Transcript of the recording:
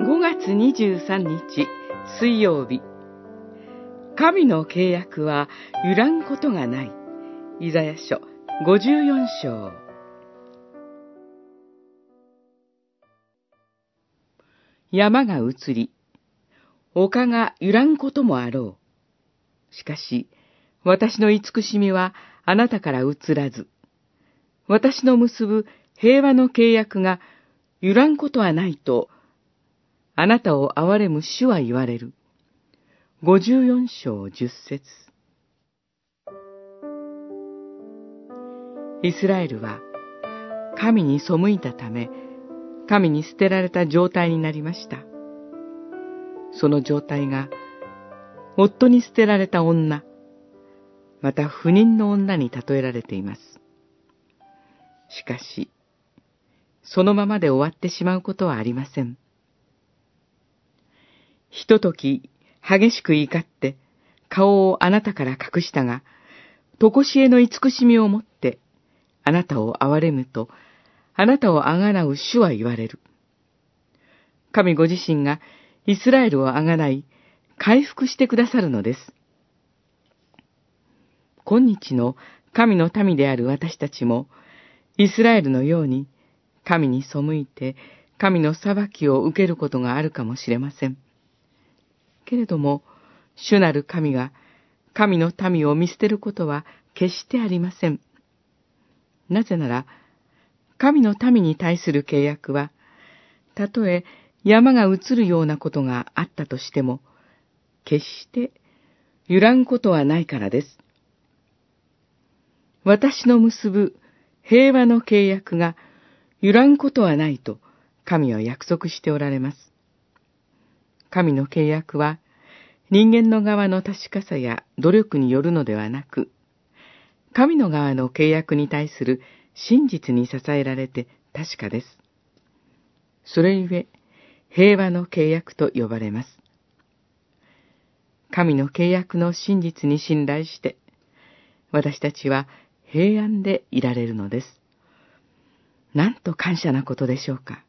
5月23日水曜日。神の契約は揺らんことがない。イザヤ書54章。山が移り丘が揺らんこともあろう。しかし私の慈しみはあなたから移らず私の結ぶ平和の契約が揺らんことはないとあなたを憐れむ主は言われる。五十四章十節イスラエルは神に背いたため、神に捨てられた状態になりました。その状態が、夫に捨てられた女、また不妊の女に例えられています。しかし、そのままで終わってしまうことはありません。ひととき、激しく怒って、顔をあなたから隠したが、とこしえの慈しみをもって、あなたを憐れむと、あなたをあがなう主は言われる。神ご自身がイスラエルをあがない、回復してくださるのです。今日の神の民である私たちも、イスラエルのように、神に背いて、神の裁きを受けることがあるかもしれません。けれども、主なる神が神の民を見捨てることは決してありません。なぜなら、神の民に対する契約は、たとえ山が移るようなことがあったとしても、決して揺らんことはないからです。私の結ぶ平和の契約が揺らんことはないと神は約束しておられます。神の契約は、人間の側の確かさや努力によるのではなく、神の側の契約に対する真実に支えられて確かです。それゆえ、平和の契約と呼ばれます。神の契約の真実に信頼して、私たちは平安でいられるのです。なんと感謝なことでしょうか。